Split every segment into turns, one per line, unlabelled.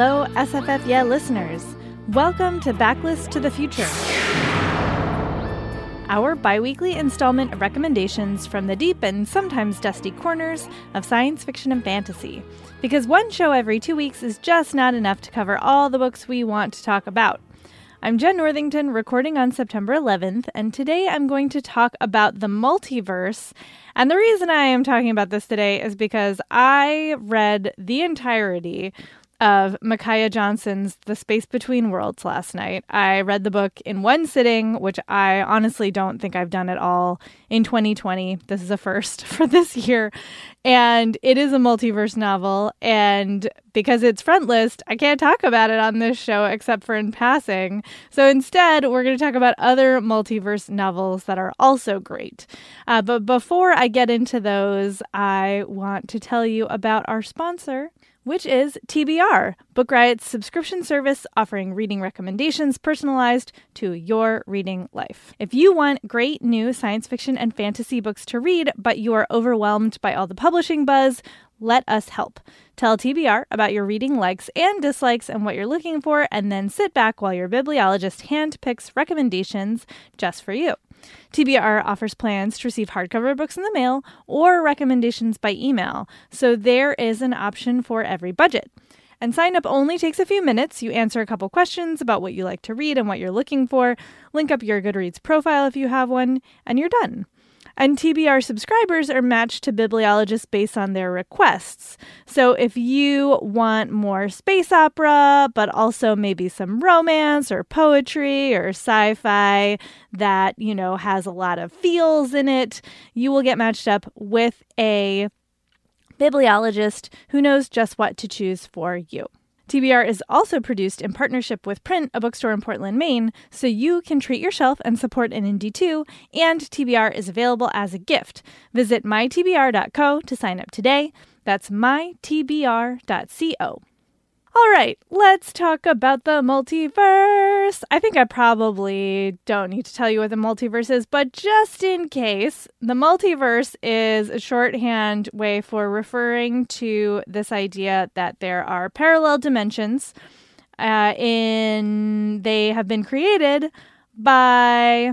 Hello, SFF Yeah listeners. Welcome to Backlist to the Future, our biweekly installment of recommendations from the deep and sometimes dusty corners of science fiction and fantasy. Because one show every two weeks is just not enough to cover all the books we want to talk about. I'm Jenn Northington, recording on September 11th, and today I'm going to talk about the multiverse. And the reason I am talking about this today is because I read the entirety of Micaiah Johnson's The Space Between Worlds last night. I read the book in one sitting, which I honestly don't think I've done at all in 2020. This is a first for this year. And it is a multiverse novel. And because it's front list, I can't talk about it on this show except for in passing. So instead, we're going to talk about other multiverse novels that are also great. Uh, but before I get into those, I want to tell you about our sponsor which is TBR, Book Riot's subscription service offering reading recommendations personalized to your reading life. If you want great new science fiction and fantasy books to read, but you are overwhelmed by all the publishing buzz, let us help. Tell TBR about your reading likes and dislikes and what you're looking for, and then sit back while your bibliologist handpicks recommendations just for you. TBR offers plans to receive hardcover books in the mail or recommendations by email, so there is an option for every budget. And sign up only takes a few minutes. You answer a couple questions about what you like to read and what you're looking for, link up your Goodreads profile if you have one, and you're done. And TBR subscribers are matched to bibliologists based on their requests. So if you want more space opera, but also maybe some romance or poetry or sci fi that, you know, has a lot of feels in it, you will get matched up with a bibliologist who knows just what to choose for you. TBR is also produced in partnership with Print, a bookstore in Portland, Maine, so you can treat yourself and support an indie too, and TBR is available as a gift. Visit mytbr.co to sign up today. That's mytbr.co. All right, let's talk about the multiverse. I think I probably don't need to tell you what the multiverse is, but just in case, the multiverse is a shorthand way for referring to this idea that there are parallel dimensions. Uh, in they have been created by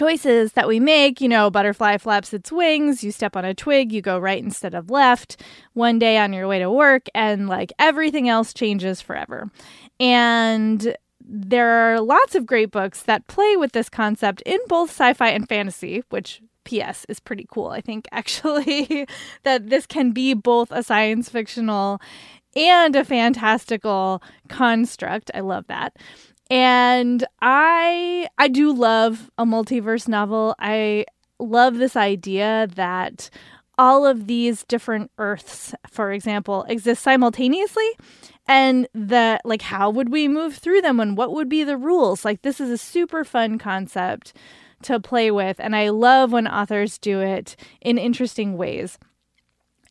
choices that we make. You know, butterfly flaps its wings, you step on a twig, you go right instead of left one day on your way to work, and like everything else changes forever. And there are lots of great books that play with this concept in both sci fi and fantasy, which PS is pretty cool. I think actually that this can be both a science fictional and a fantastical construct. I love that. And I I do love a multiverse novel. I love this idea that all of these different earths, for example, exist simultaneously and that like how would we move through them and what would be the rules? Like this is a super fun concept to play with and I love when authors do it in interesting ways.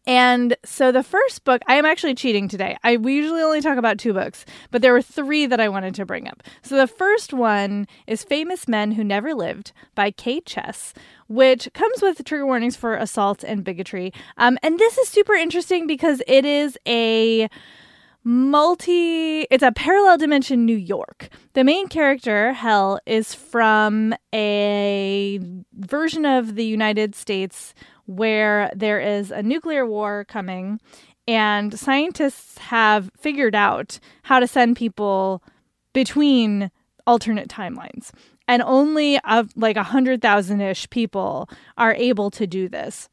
And so the first book, I am actually cheating today. I we usually only talk about two books, but there were three that I wanted to bring up. So the first one is Famous Men Who Never Lived by K. Chess, which comes with trigger warnings for assault and bigotry. Um, and this is super interesting because it is a multi it's a parallel dimension New York. The main character, Hel, is from a version of the United States where there is a nuclear war coming and scientists have figured out how to send people between alternate timelines. And only of like a hundred thousand ish people are able to do this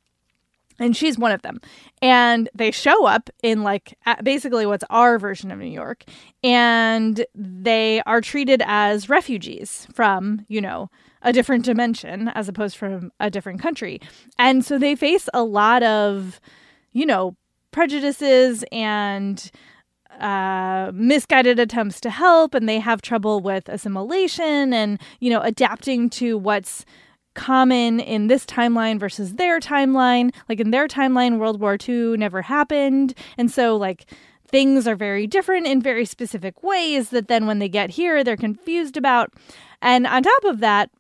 and she's one of them. And they show up in like basically what's our version of new york. And they are treated as refugees from you know a different dimension as opposed from a different country. And so they face a lot of you know prejudices and uh, misguided attempts to help. And they have trouble with assimilation and you know adapting to what's common in this timeline versus their timeline. Like in their timeline, World War II never happened. And so, like, things are very different in very specific ways that then when they get here, they're confused about. And on top of that,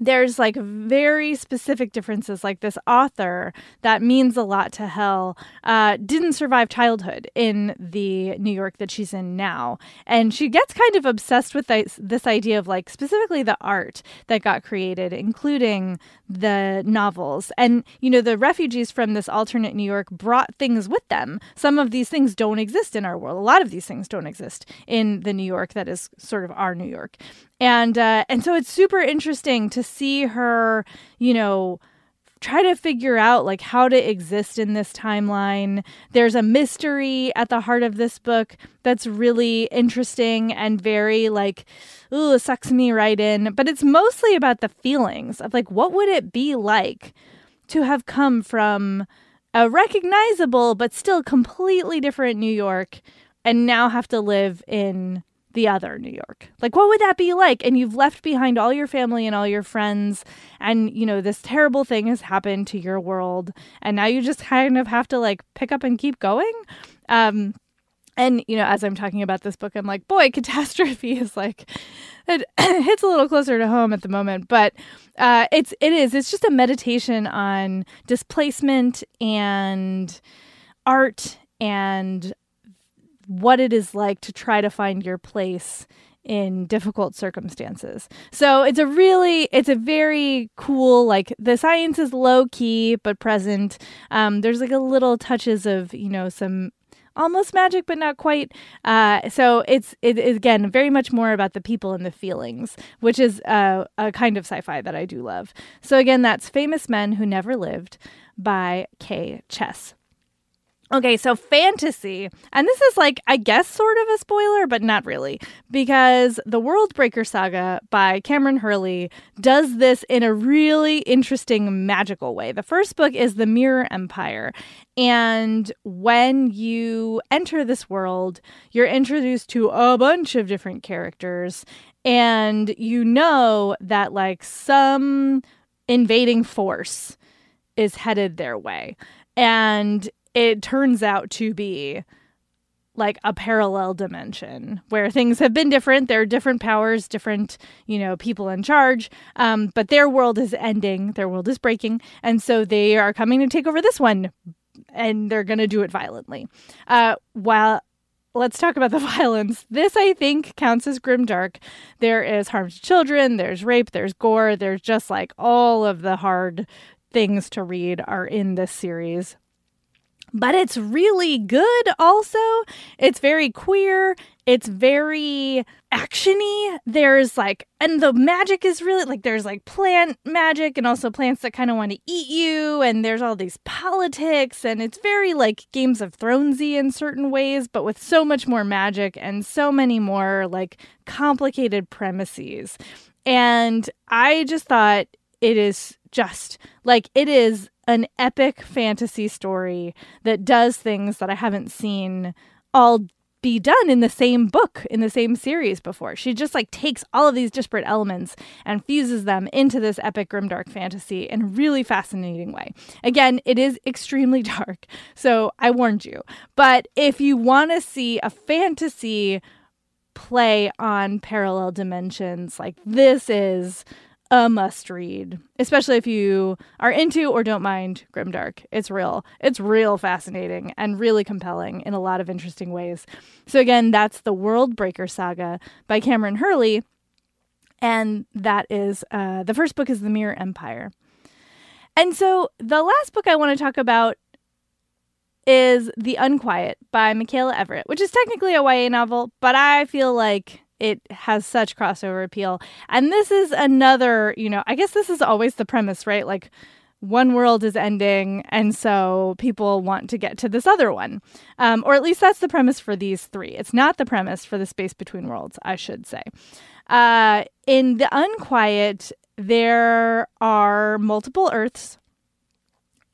there's like very specific differences. Like this author that means a lot to Hel uh, didn't survive childhood in the new york that she's in now. And she gets kind of obsessed with this, this idea of like specifically the art that got created including the novels. And you know the refugees from this alternate new york brought things with them. Some of these things don't exist in our world. A lot of these things don't exist in the new york that is sort of our new york and uh, and so it's super interesting to see her, you know, try to figure out like how to exist in this timeline. There's a mystery at the heart of this book that's really interesting and very like ooh, sucks me right in, but it's mostly about the feelings of like what would it be like to have come from a recognizable but still completely different New York and now have to live in the other New York. Like, what would that be like? And you've left behind all your family and all your friends, and you know, this terrible thing has happened to your world, and now you just kind of have to like pick up and keep going. Um, and you know, as I'm talking about this book, I'm like, boy, catastrophe is like it hits a little closer to home at the moment, but uh, it's it is it's just a meditation on displacement and art and what it is like to try to find your place in difficult circumstances. So it's a really, it's a very cool, like the science is low key but present. Um, there's like a little touches of, you know, some almost magic but not quite uh, so it's it is again very much more about the people and the feelings which is uh, a kind of sci-fi that i do love so again that's famous men who never lived by K. Chess Okay, so fantasy, and this is like, I guess, sort of a spoiler, but not really, because the Worldbreaker saga by Kameron Hurley does this in a really interesting, magical way. The first book is The Mirror Empire, and when you enter this world, you're introduced to a bunch of different characters, and you know that, like, some invading force is headed their way. And it turns out to be like a parallel dimension where things have been different. There are different powers, different, you know, people in charge. Um, but their world is ending, their world is breaking. And so they are coming to take over this one and they're going to do it violently. Uh, while let's talk about the violence. This, I think, counts as grimdark. There is harm to children, there's rape, there's gore, there's just like all of the hard things to read are in this series but it's really good also. It's very queer. It's very actiony. There's like and the magic is really like there's like plant magic and also plants that kind of want to eat you and there's all these politics and it's very like Games of Thronesy in certain ways but with so much more magic and so many more like complicated premises. And I just thought it is just like it is an epic fantasy story that does things that I haven't seen all be done in the same book in the same series before. She just like takes all of these disparate elements and fuses them into this epic grimdark fantasy in a really fascinating way. Again, it is extremely dark, so I warned you. But if you want to see a fantasy play on parallel dimensions, like this is a must read, especially if you are into or don't mind grimdark. It's real. It's real fascinating and really compelling in a lot of interesting ways. So again, that's the Worldbreaker Saga by Kameron Hurley, and that is uh, the first book is The Mirror Empire. And so the last book I want to talk about is The Unquiet by Mikaela Everett, which is technically a YA novel, but I feel like it has such crossover appeal. And this is another, you know, I guess this is always the premise, right? Like one world is ending, and so people want to get to this other one. Um, or at least that's the premise for these three. It's not the premise for the space between worlds, I should say. Uh, in the Unquiet, there are multiple Earths,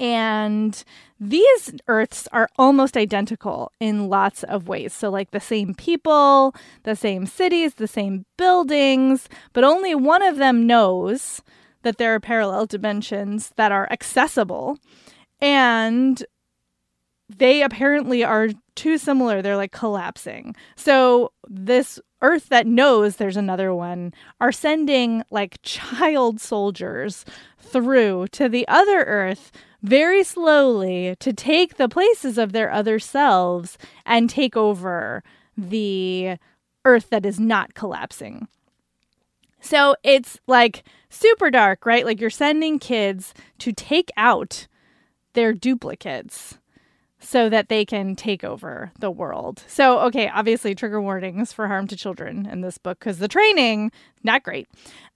and these Earths are almost identical in lots of ways. So, like the same people, the same cities, the same buildings, but only one of them knows that there are parallel dimensions that are accessible. And they apparently are too similar. They're like collapsing. So, this Earth that knows there's another one are sending like child soldiers through to the other Earth very slowly to take the places of their other selves and take over the Earth that is not collapsing. So it's like super dark, right? Like you're sending kids to take out their duplicates so that they can take over the world. So, okay, obviously, trigger warnings for harm to children in this book because the training, not great.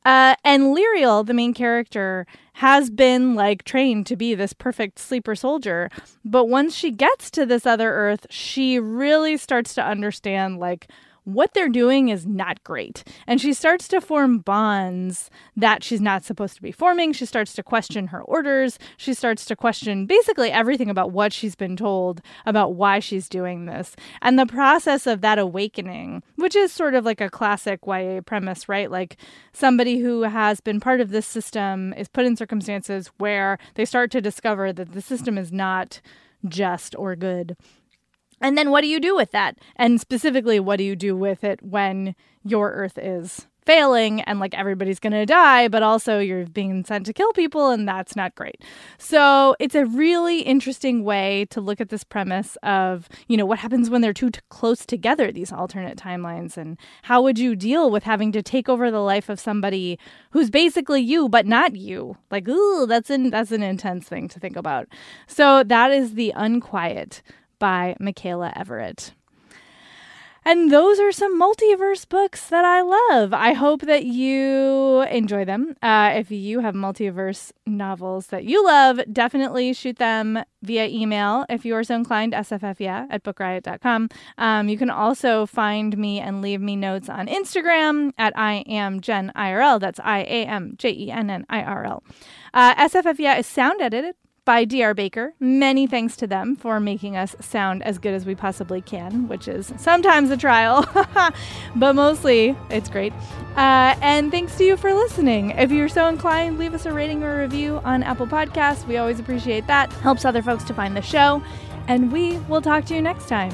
Uh, and Lyriel, the main character, has been like trained to be this perfect sleeper soldier. But once she gets to this other Earth, she really starts to understand like what they're doing is not great. And she starts to form bonds that she's not supposed to be forming. She starts to question her orders. She starts to question basically everything about what she's been told about why she's doing this. And the process of that awakening, which is sort of like a classic YA premise, right? Like somebody who has been part of this system is put in circumstances where they start to discover that the system is not just or good and then what do you do with that? And specifically, what do you do with it when your Earth is failing and like everybody's going to die, but also you're being sent to kill people and that's not great. So it's a really interesting way to look at this premise of, you know, what happens when they're too t- close together, these alternate timelines, and how would you deal with having to take over the life of somebody who's basically you, but not you? Like, ooh, that's an, that's an intense thing to think about. So that is the unquiet by Mikaela Everett. And those are some multiverse books that I love. I hope that you enjoy them. Uh, if you have multiverse novels that you love, definitely shoot them via email if you are so inclined, sffyeah at bookriot.com. Um, you can also find me and leave me notes on Instagram at I am Jen IRL. That's I A M J E N N I R L. Uh, SFF is sound edited by DR Baker. Many thanks to them for making us sound as good as we possibly can, which is sometimes a trial, but mostly it's great. Uh, and thanks to you for listening. If you're so inclined, leave us a rating or review on Apple Podcasts. We always appreciate that. Helps other folks to find the show. And we will talk to you next time.